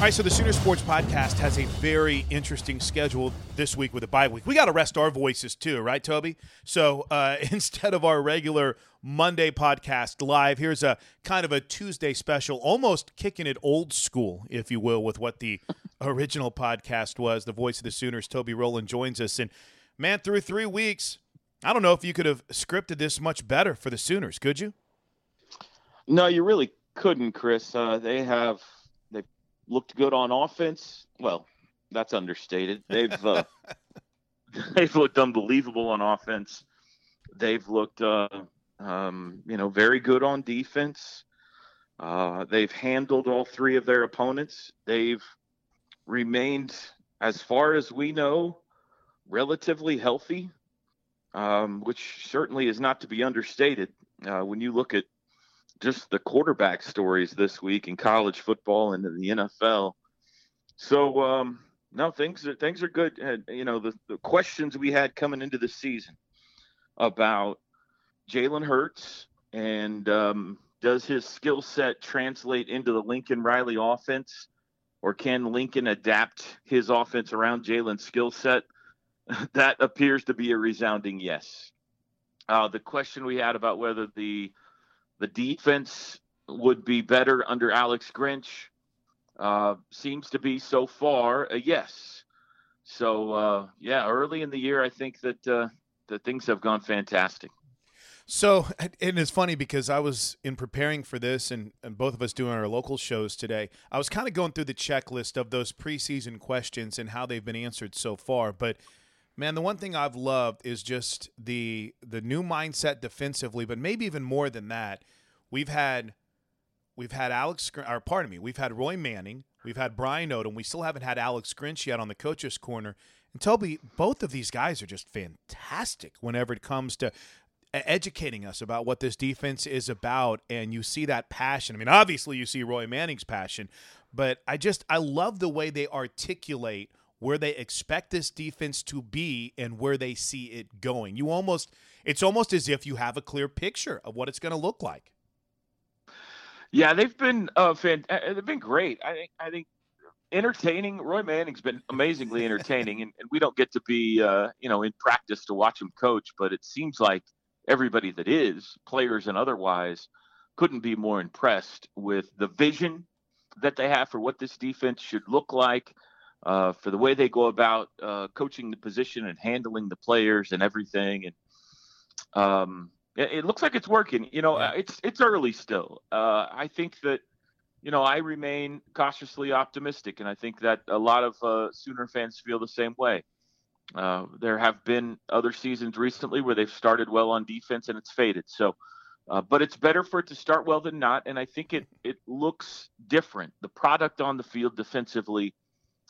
All right, so the Sooner Sports Podcast has a very interesting schedule this week with a bye week. We got to rest our voices too, right, Toby? So uh, instead of our regular Monday podcast live, here's a kind of a Tuesday special, almost kicking it old school, if you will, with what the original podcast was. The voice of the Sooners, Toby Rowland, joins us. And man, through three weeks, I don't know if you could have scripted this much better for the Sooners, could you? No, you really couldn't, Chris. Uh, they have looked good on offense. Well, that's understated. They've uh, they've looked unbelievable on offense. They've looked uh, um, you know very good on defense. Uh, they've handled all three of their opponents. They've remained, as far as we know, relatively healthy, um, which certainly is not to be understated. Uh, when you look at just the quarterback stories this week in college football and in the NFL. So um, no, things are things are good. You know, the, the questions we had coming into the season about Jalen Hurts and um, does his skill set translate into the Lincoln Riley offense, or can Lincoln adapt his offense around Jalen's skill set? that appears to be a resounding yes. Uh, the question we had about whether the the defense would be better under Alex Grinch. Uh, seems to be so far a yes. So uh, yeah, early in the year, I think that uh, that things have gone fantastic. So, and it's funny because I was in preparing for this, and, and both of us doing our local shows today. I was kind of going through the checklist of those preseason questions and how they've been answered so far. But man, the one thing I've loved is just the the new mindset defensively, but maybe even more than that. We've had we've had Alex or pardon me, we've had Roy Manning, we've had Brian Odom, we still haven't had Alex Grinch yet on the coaches corner. And Toby, both of these guys are just fantastic whenever it comes to educating us about what this defense is about and you see that passion. I mean, obviously you see Roy Manning's passion, but I just I love the way they articulate where they expect this defense to be and where they see it going. You almost it's almost as if you have a clear picture of what it's going to look like. Yeah, they've been uh, fan- uh, they've been great. I think I think entertaining. Roy Manning's been amazingly entertaining, and, and we don't get to be uh, you know in practice to watch him coach, but it seems like everybody that is players and otherwise couldn't be more impressed with the vision that they have for what this defense should look like uh, for the way they go about uh, coaching the position and handling the players and everything. And um, it, it, looks like it's working. You know, yeah. it's it's early still. Uh, I think that you know I remain cautiously optimistic, and I think that a lot of uh, Sooner fans feel the same way. Uh, there have been other seasons recently where they've started well on defense and it's faded. So. Uh, but it's better for it to start well than not, and I think it it looks different. The product on the field defensively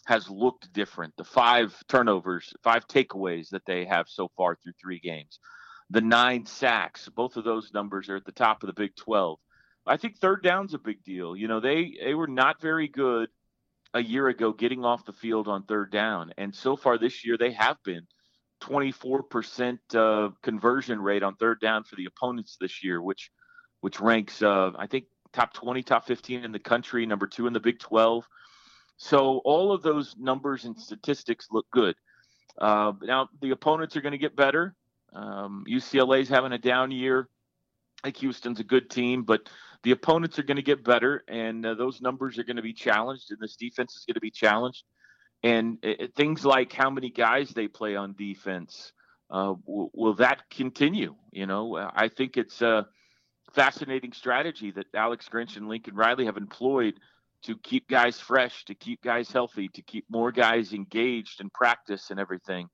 has looked different. The five turnovers, five takeaways that they have so far through three games, the nine sacks, both of those numbers are at the top of the Big 12. I think third down's a big deal. You know, they they were not very good a year ago getting off the field on third down, and so far this year they have been 24% uh, conversion rate on third down for the opponents this year, which which ranks uh, I think top 20, top 15 in the country, number two in the Big 12. So all of those numbers and statistics look good. Uh, now the opponents are going to get better. Um, UCLA's having a down year. I think Houston's a good team, but the opponents are going to get better, and uh, those numbers are going to be challenged, and this defense is going to be challenged. And uh, things like how many guys they play on defense, uh, w- will that continue? You know, I think it's a fascinating strategy that Alex Grinch and Lincoln Riley have employed to keep guys fresh, to keep guys healthy, to keep more guys engaged in practice and everything.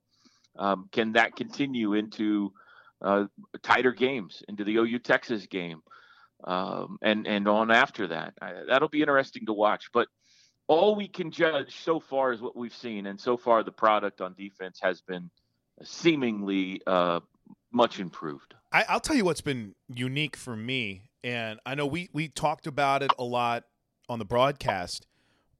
Um, can that continue into uh, tighter games, into the OU Texas game, um, and and on after that? I, that'll be interesting to watch. But all we can judge so far is what we've seen, and so far the product on defense has been seemingly uh, much improved. I, I'll tell you what's been unique for me, and I know we we talked about it a lot on the broadcast.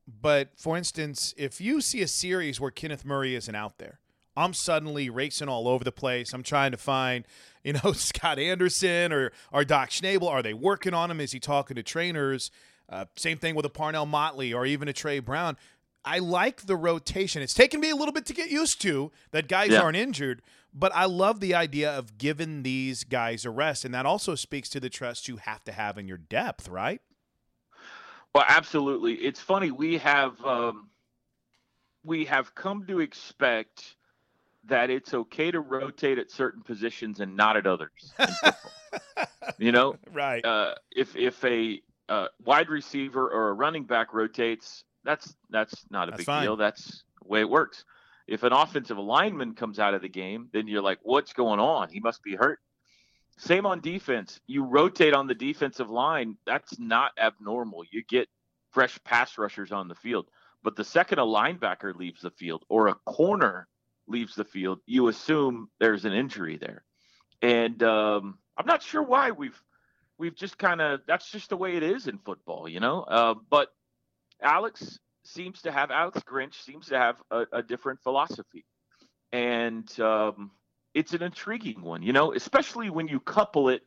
But for instance, if you see a series where Kenneth Murray isn't out there, I'm suddenly racing all over the place. I'm trying to find, you know, Scott Anderson or, or Doc Schnabel. Are they working on him? Is he talking to trainers? Uh, same thing with a Parnell Motley or even a Tre Brown. I like the rotation. It's taken me a little bit to get used to that guys yeah. aren't injured, but I love the idea of giving these guys a rest. And that also speaks to the trust you have to have in your depth, right? Well, absolutely. It's funny. We have um, we have come to expect that it's okay to rotate at certain positions and not at others. you know, right? Uh, if if a uh, wide receiver or a running back rotates, that's that's not a that's big fine. deal. That's the way it works. If an offensive lineman comes out of the game, then you're like, what's going on? He must be hurt. Same on defense. You rotate on the defensive line. That's not abnormal. You get fresh pass rushers on the field. But the second a linebacker leaves the field or a corner leaves the field, you assume there's an injury there. And um, I'm not sure why we've we've just kind of that's just the way it is in football, you know. Uh, but Alex seems to have Alex Grinch seems to have a, a different philosophy, and um, it's an intriguing one, you know, especially when you couple it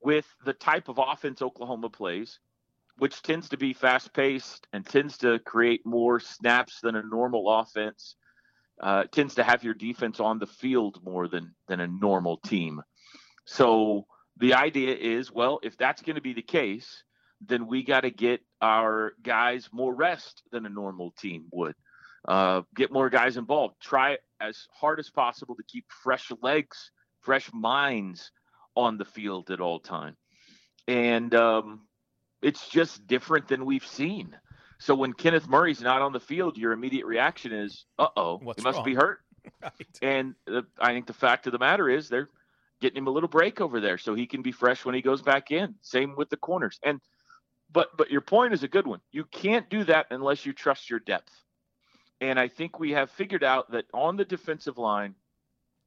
with the type of offense Oklahoma plays, which tends to be fast paced and tends to create more snaps than a normal offense. Uh, tends to have your defense on the field more than than a normal team. So the idea is, well, if that's going to be the case, then we got to get our guys more rest than a normal team would. Uh, get more guys involved. Try as hard as possible to keep fresh legs, fresh minds on the field at all time. And um, it's just different than we've seen. So when Kenneth Murray's not on the field, your immediate reaction is, "Uh oh, he must wrong? be hurt." right. And I think the fact of the matter is they're getting him a little break over there so he can be fresh when he goes back in. Same with the corners. And but but your point is a good one. You can't do that unless you trust your depth. And I think we have figured out that on the defensive line,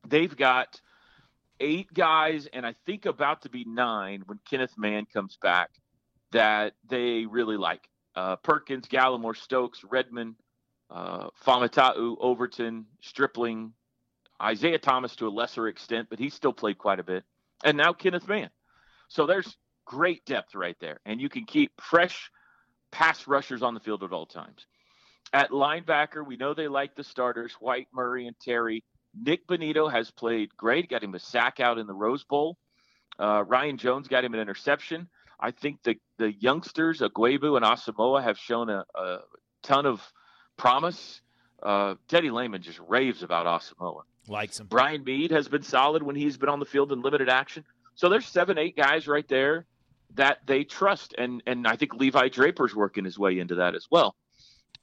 they've got eight guys, and I think about to be nine when Kenneth Mann comes back that they really like. Uh, Perkins, Gallimore, Stokes, Redmond, uh, Faamatau, Overton, Stripling, Isaiah Thomas to a lesser extent, but he still played quite a bit. And now Kenneth Mann. So there's great depth right there. And you can keep fresh pass rushers on the field at all times. At linebacker, we know they like the starters, White, Murray, and Terry. Nick Bonitto has played great, got him a sack out in the Rose Bowl. Uh, Ryan Jones got him an interception. I think the the youngsters, Ugwoegbu and Asamoah, have shown a, a ton of promise. Uh, Teddy Lehman just raves about Asamoah. Likes him. Brian Mead has been solid when he's been on the field in limited action. So there's seven, eight guys right there that they trust, and and I think Levi Draper's working his way into that as well,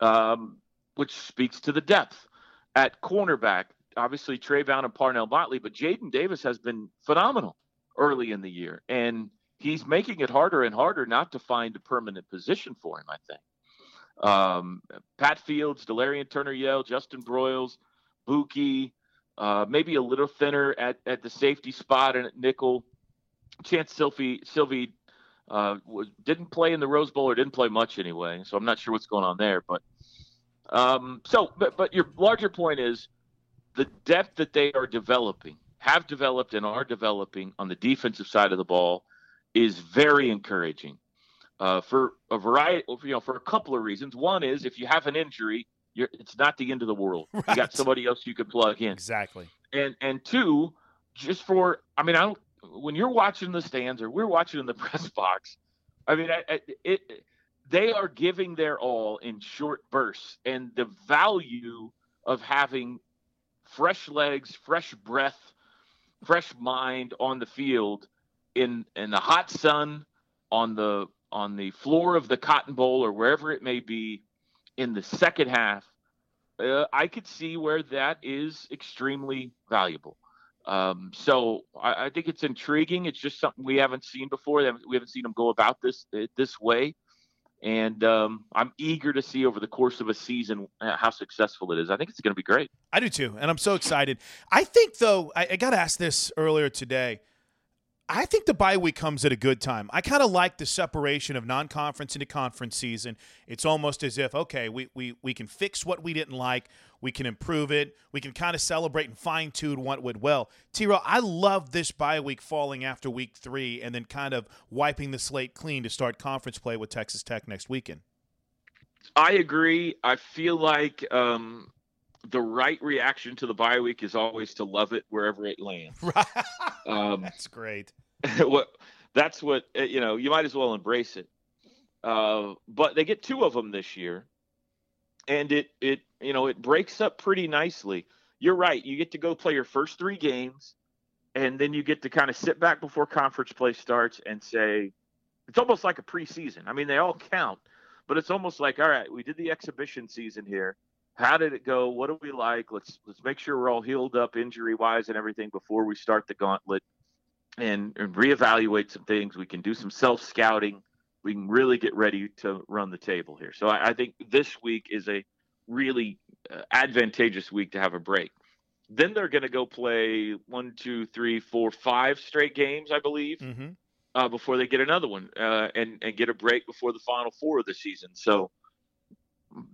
um, which speaks to the depth at cornerback. Obviously, Trayvon and Parnell Motley, but Jaden Davis has been phenomenal early in the year, and he's making it harder and harder not to find a permanent position for him. I think. Um, Pat Fields, Delarrin Turner Yell, Justin Broyles, Bookie, uh, maybe a little thinner at, at the safety spot and at nickel. Chanse Sylvie, Sylvie uh, didn't play in the Rose Bowl or didn't play much anyway, so I'm not sure what's going on there. But um, so, but, but your larger point is the depth that they are developing, have developed, and are developing on the defensive side of the ball is very encouraging uh, for a variety, you know, for a couple of reasons. One is if you have an injury, you're it's not the end of the world. Right. You got somebody else you could plug in. Exactly. And and two, just for, I mean, I don't. When you're watching the stands or we're watching in the press box, I mean, it, it they are giving their all in short bursts, and the value of having fresh legs, fresh breath, fresh mind on the field in in the hot sun on the on the floor of the Cotton Bowl or wherever it may be in the second half, uh, I could see where that is extremely valuable. Um, so I, I, think it's intriguing. It's just something we haven't seen before. We haven't seen them go about this uh, this way, and um, I'm eager to see over the course of a season uh, how successful it is. I think it's going to be great. I do too, and I'm so excited. I think though, I, I got asked this earlier today. I think the bye week comes at a good time. I kind of like the separation of non conference into conference season. It's almost as if, okay, we, we, we can fix what we didn't like, we can improve it, we can kind of celebrate and fine tune what went well. T I love this bye week falling after week three and then kind of wiping the slate clean to start conference play with Texas Tech next weekend. I agree. I feel like um, the right reaction to the bye week is always to love it wherever it lands. Right. Um, that's great. what that's what uh, you know. You might as well embrace it. Uh, but they get two of them this year, and it it you know it breaks up pretty nicely. You're right. You get to go play your first three games, and then you get to kind of sit back before conference play starts and say, it's almost like a preseason. I mean, they all count, but it's almost like, all right, we did the exhibition season here how did it go? What do we like? Let's let's make sure we're all healed up injury wise and everything before we start the gauntlet and, and reevaluate some things. We can do some self scouting. We can really get ready to run the table here. So I, I think this week is a really uh, advantageous week to have a break. Then they're going to go play one, two, three, four, five straight games, I believe, mm-hmm. uh, before they get another one uh, and and get a break before the final four of the season. So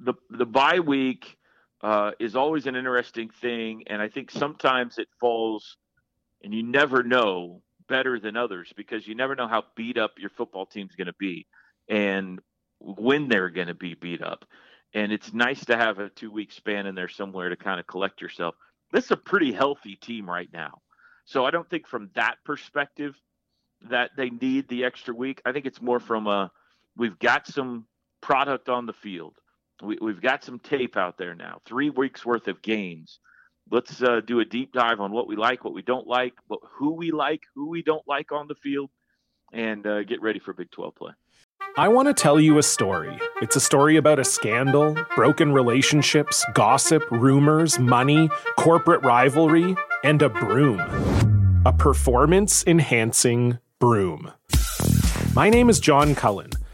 the the bye week uh, is always an interesting thing, and I think sometimes it falls, and you never know better than others because you never know how beat up your football team's going to be, and when they're going to be beat up. And it's nice to have a two week span in there somewhere to kind of collect yourself. This is a pretty healthy team right now. So I don't think from that perspective that they need the extra week. I think it's more from a we've got some product on the field we, have got some tape out there now, three weeks worth of games. Let's uh, do a deep dive on what we like, what we don't like, what, who we like, who we don't like on the field, and uh, get ready for Big 12 play. I want to tell you a story. It's a story about a scandal, broken relationships, gossip, rumors, money, corporate rivalry, and a broom. A performance enhancing broom. My name is John Cullen.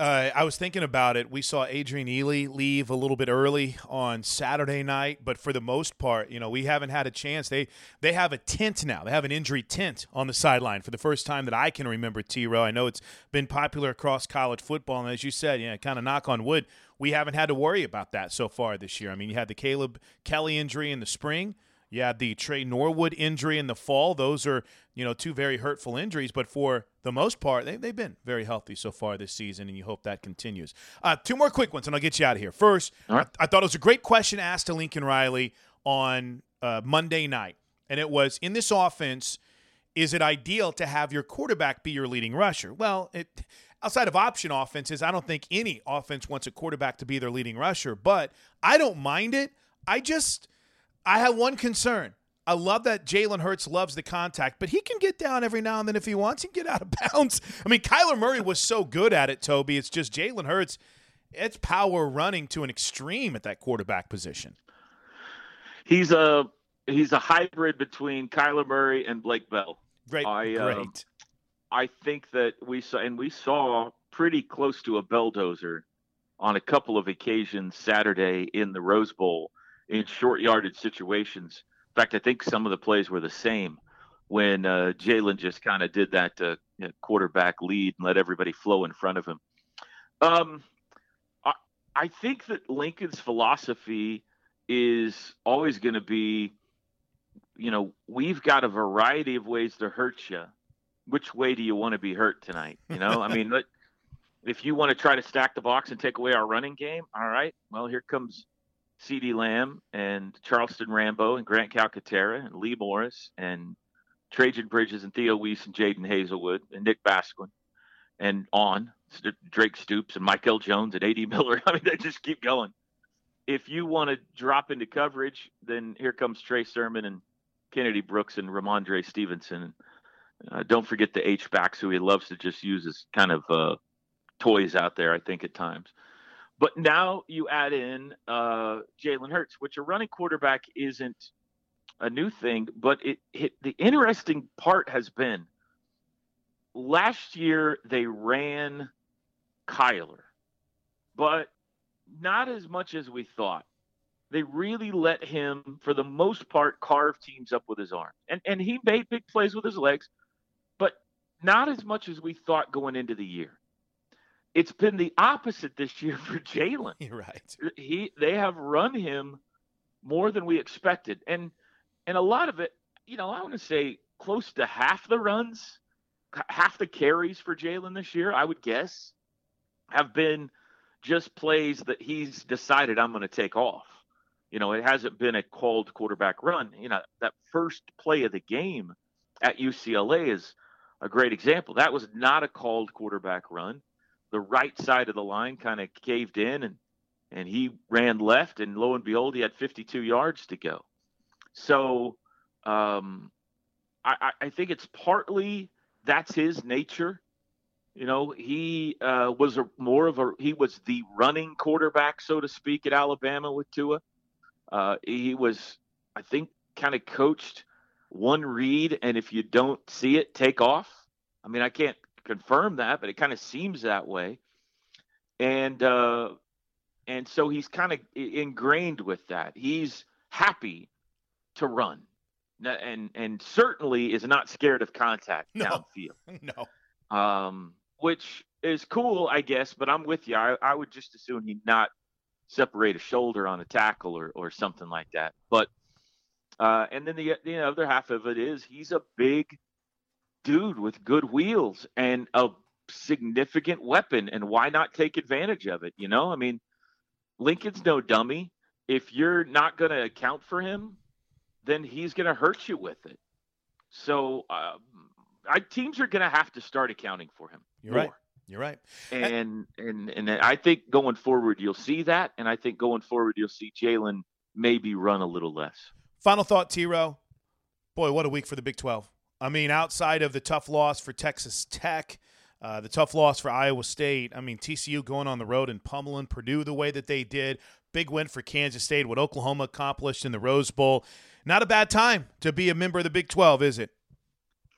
Uh, I was thinking about it. We saw Adrian Ealy leave a little bit early on Saturday night, but for the most part, you know, we haven't had a chance. They they have a tent now. They have an injury tent on the sideline for the first time that I can remember. T. Row. I know it's been popular across college football, and as you said, yeah, kind of knock on wood, we haven't had to worry about that so far this year. I mean, you had the Caleb Kelly injury in the spring. Had the Tre Norwood injury in the fall. Those are, you know, two very hurtful injuries, but for the most part, they, they've been very healthy so far this season, and you hope that continues. Uh, two more quick ones, and I'll get you out of here. First, right. I, I, thought it was a great question asked to Lincoln Riley on uh, Monday night, and it was in this offense, is it ideal to have your quarterback be your leading rusher? Well, it outside of option offenses, I don't think any offense wants a quarterback to be their leading rusher, but I don't mind it. I just – I have one concern. I love that Jalen Hurts loves the contact, but he can get down every now and then if he wants and get out of bounds. I mean, Kyler Murray was so good at it, Toby. It's just Jalen Hurts, it's power running to an extreme at that quarterback position. He's a he's a hybrid between Kyler Murray and Blake Bell. Great, I, uh, great. I think that we saw and we saw pretty close to a belldozer on a couple of occasions Saturday in the Rose Bowl in short yarded situations. In fact, I think some of the plays were the same when uh, Jalen just kind of did that uh, quarterback lead and let everybody flow in front of him. Um, I, I think that Lincoln's philosophy is always going to be, you know, we've got a variety of ways to hurt you. Which way do you want to be hurt tonight? You know, I mean, if you want to try to stack the box and take away our running game, all right. Well, here comes CeeDee Lamb and Charleston Rambo and Grant Calcaterra and Lee Morris and Trejan Bridges and Theo Wease and Jadon Haselwood and Nick Basquine and on Drake Stoops and Michael Jones and A.D. Miller. I mean, they just keep going. If you want to drop into coverage, then here comes Trey Sermon and Kennedy Brooks and Rhamondre Stevenson. Uh, don't forget the H backs who he loves to just use as kind of uh, toys out there. I think at times. But now you add in uh, Jalen Hurts, which a running quarterback isn't a new thing. But it, it the interesting part has been last year they ran Kyler, but not as much as we thought. They really let him, for the most part, carve teams up with his arm. And and he made big plays with his legs, but not as much as we thought going into the year it's been the opposite this year for Jalen. You're right. He they have run him more than we expected, and and a lot of it, you know, I want to say close to half the runs, half the carries for Jalen this year, I would guess, have been just plays that he's decided I'm going to take off. You know, it hasn't been a called quarterback run. You know, that first play of the game at UCLA is a great example. That was not a called quarterback run the right side of the line kind of caved in and and he ran left and lo and behold he had 52 yards to go. So um, I, I think it's partly that's his nature. You know he uh, was a, more of a he was the running quarterback so to speak at alabama with tua. Uh, he was i think kind of coached one read and if you don't see it take off. I mean i can't confirm that, but it kind of seems that way. And uh, and so he's kind of ingrained with that. He's happy to run, and and certainly is not scared of contact no. downfield. No, um, which is cool, I guess. But I'm with you. I, I would just assume he'd not separate a shoulder on a tackle or or something like that. But uh, and then the the other half of it is he's a big dude with good wheels and a significant weapon and why not take advantage of it you know? I mean lincoln's no dummy. If you're not going to account for him then he's going to hurt you with it. So uh, I, teams are going to have to start accounting for him. You're more. right you're right. And and and i think going forward you'll see that and i think going forward you'll see jalen maybe run a little less. Final thought t-row. Boy what a week for the big 12 I mean, outside of the tough loss for Texas Tech, uh, the tough loss for Iowa State, I mean, TCU going on the road and pummeling Purdue the way that they did. Big win for Kansas State, what Oklahoma accomplished in the Rose Bowl. Not a bad time to be a member of the Big 12, is it?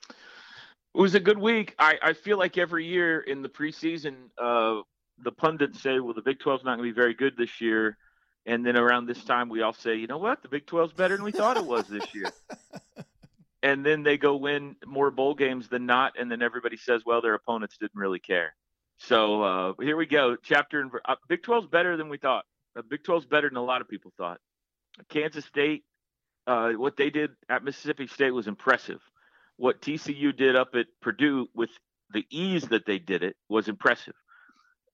It was a good week. I, I feel like every year in the preseason, uh, the pundits say, well, the Big 12's not going to be very good this year. And then around this time, we all say, you know what? The Big 12's better than we thought it was this year. and then they go win more bowl games than not. And then everybody says, well, their opponents didn't really care. So uh, here we go. Chapter and uh, Big 12's better than we thought. Uh, Big 12's better than a lot of people thought. Kansas State, uh, what they did at Mississippi State was impressive. What TCU did up at Purdue with the ease that they did it was impressive.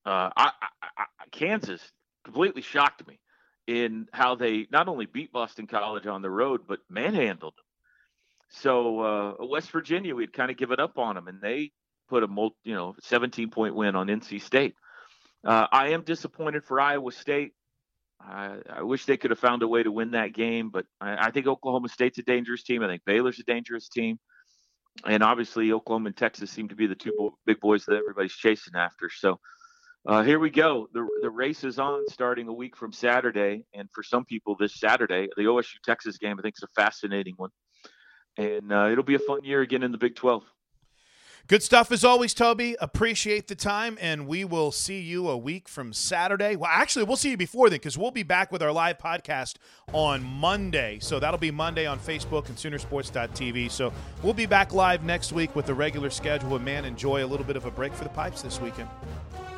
Uh, I, I, I, Kansas completely shocked me in how they not only beat Boston College on the road, but manhandled them. So uh, West Virginia, we'd kind of given up on them, and they put a multi, you know 17 point win on NC State. Uh, I am disappointed for Iowa State. I, I, wish they could have found a way to win that game, but I, I, think Oklahoma State's a dangerous team. I think Baylor's a dangerous team, and obviously Oklahoma and Texas seem to be the two bo- big boys that everybody's chasing after. So uh, here we go. The the race is on, starting a week from Saturday, and for some people, this Saturday, the OSU Texas game I think is a fascinating one, and uh, it'll be a fun year again in the Big 12. Good stuff as always, Toby. Appreciate the time, and we will see you a week from Saturday. Well, actually, we'll see you before then because we'll be back with our live podcast on Monday. So that'll be Monday on Facebook and Soonersports.tv. So we'll be back live next week with the regular schedule. And man, enjoy a little bit of a break for the pipes this weekend.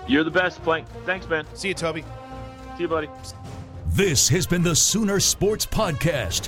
You're the best, Plank. Thanks, man. See you, Toby. See you, buddy. This has been the Sooner Sports Podcast.